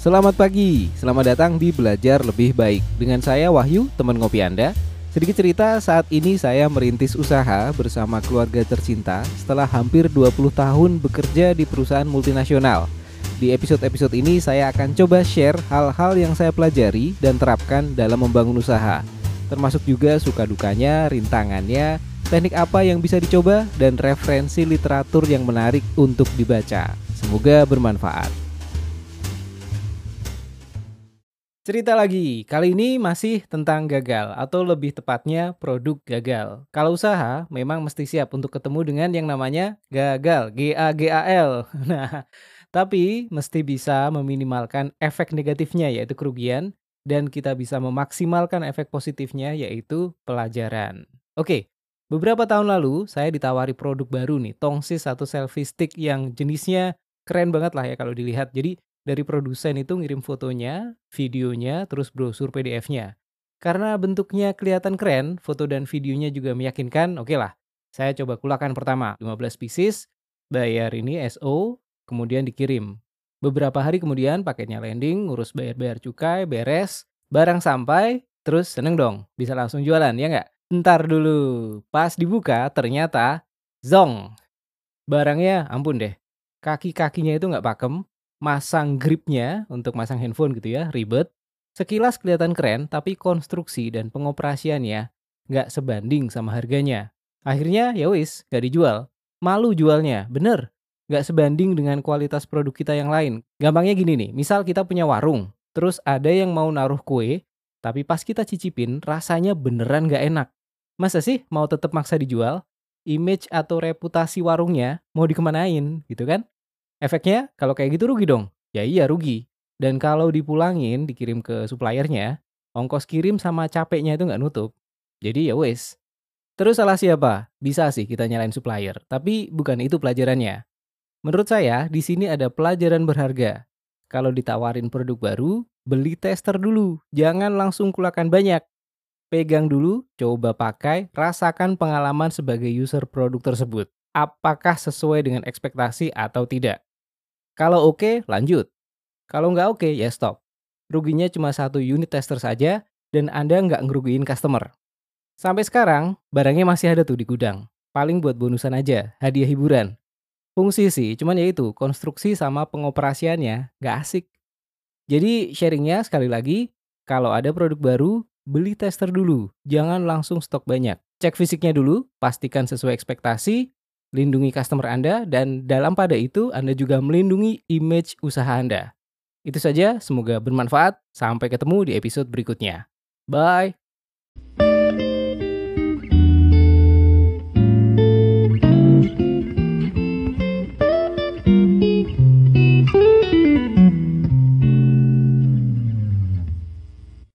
Selamat pagi, selamat datang di Belajar Lebih Baik. Dengan saya Wahyu, teman ngopi Anda. Sedikit cerita, saat ini saya merintis usaha bersama keluarga tercinta Setelah hampir 20 tahun bekerja di perusahaan multinasional. Di episode-episode ini saya akan coba share hal-hal yang saya pelajari dan terapkan dalam membangun usaha. Termasuk juga suka dukanya, rintangannya, teknik apa yang bisa dicoba, dan referensi literatur yang menarik untuk dibaca. Semoga bermanfaat Cerita lagi, kali ini masih tentang gagal atau lebih tepatnya produk gagal. Kalau usaha memang mesti siap untuk ketemu dengan yang namanya gagal, G A G A L. Nah, tapi mesti bisa meminimalkan efek negatifnya yaitu kerugian dan kita bisa memaksimalkan efek positifnya yaitu pelajaran. Oke, beberapa tahun lalu saya ditawari produk baru nih, tongsis atau selfie stick yang jenisnya keren banget lah ya kalau dilihat. Jadi dari produsen itu ngirim fotonya, videonya, terus brosur PDF-nya. Karena bentuknya kelihatan keren, foto dan videonya juga meyakinkan, oke okay lah. Saya coba kulakan pertama, 15 pieces, bayar ini SO, kemudian dikirim. Beberapa hari kemudian paketnya landing, ngurus bayar-bayar cukai, beres, barang sampai, terus seneng dong, bisa langsung jualan, ya nggak? Ntar dulu, pas dibuka ternyata zong. Barangnya ampun deh, kaki-kakinya itu nggak pakem, masang gripnya untuk masang handphone gitu ya, ribet. Sekilas kelihatan keren, tapi konstruksi dan pengoperasiannya nggak sebanding sama harganya. Akhirnya ya wis, nggak dijual. Malu jualnya, bener. Nggak sebanding dengan kualitas produk kita yang lain. Gampangnya gini nih, misal kita punya warung, terus ada yang mau naruh kue, tapi pas kita cicipin rasanya beneran nggak enak. Masa sih mau tetap maksa dijual? Image atau reputasi warungnya mau dikemanain gitu kan? Efeknya kalau kayak gitu rugi dong? Ya iya rugi. Dan kalau dipulangin, dikirim ke suppliernya, ongkos kirim sama capeknya itu nggak nutup. Jadi ya wes. Terus salah siapa? Bisa sih kita nyalain supplier, tapi bukan itu pelajarannya. Menurut saya, di sini ada pelajaran berharga. Kalau ditawarin produk baru, beli tester dulu. Jangan langsung kulakan banyak. Pegang dulu, coba pakai, rasakan pengalaman sebagai user produk tersebut. Apakah sesuai dengan ekspektasi atau tidak? Kalau oke, okay, lanjut. Kalau nggak oke, okay, ya stop. Ruginya cuma satu unit tester saja, dan Anda nggak ngerugiin customer. Sampai sekarang, barangnya masih ada tuh di gudang. Paling buat bonusan aja, hadiah hiburan. Fungsi sih, cuman ya itu, konstruksi sama pengoperasiannya nggak asik. Jadi sharingnya sekali lagi, kalau ada produk baru, beli tester dulu. Jangan langsung stok banyak. Cek fisiknya dulu, pastikan sesuai ekspektasi, lindungi customer Anda, dan dalam pada itu Anda juga melindungi image usaha Anda. Itu saja, semoga bermanfaat. Sampai ketemu di episode berikutnya. Bye.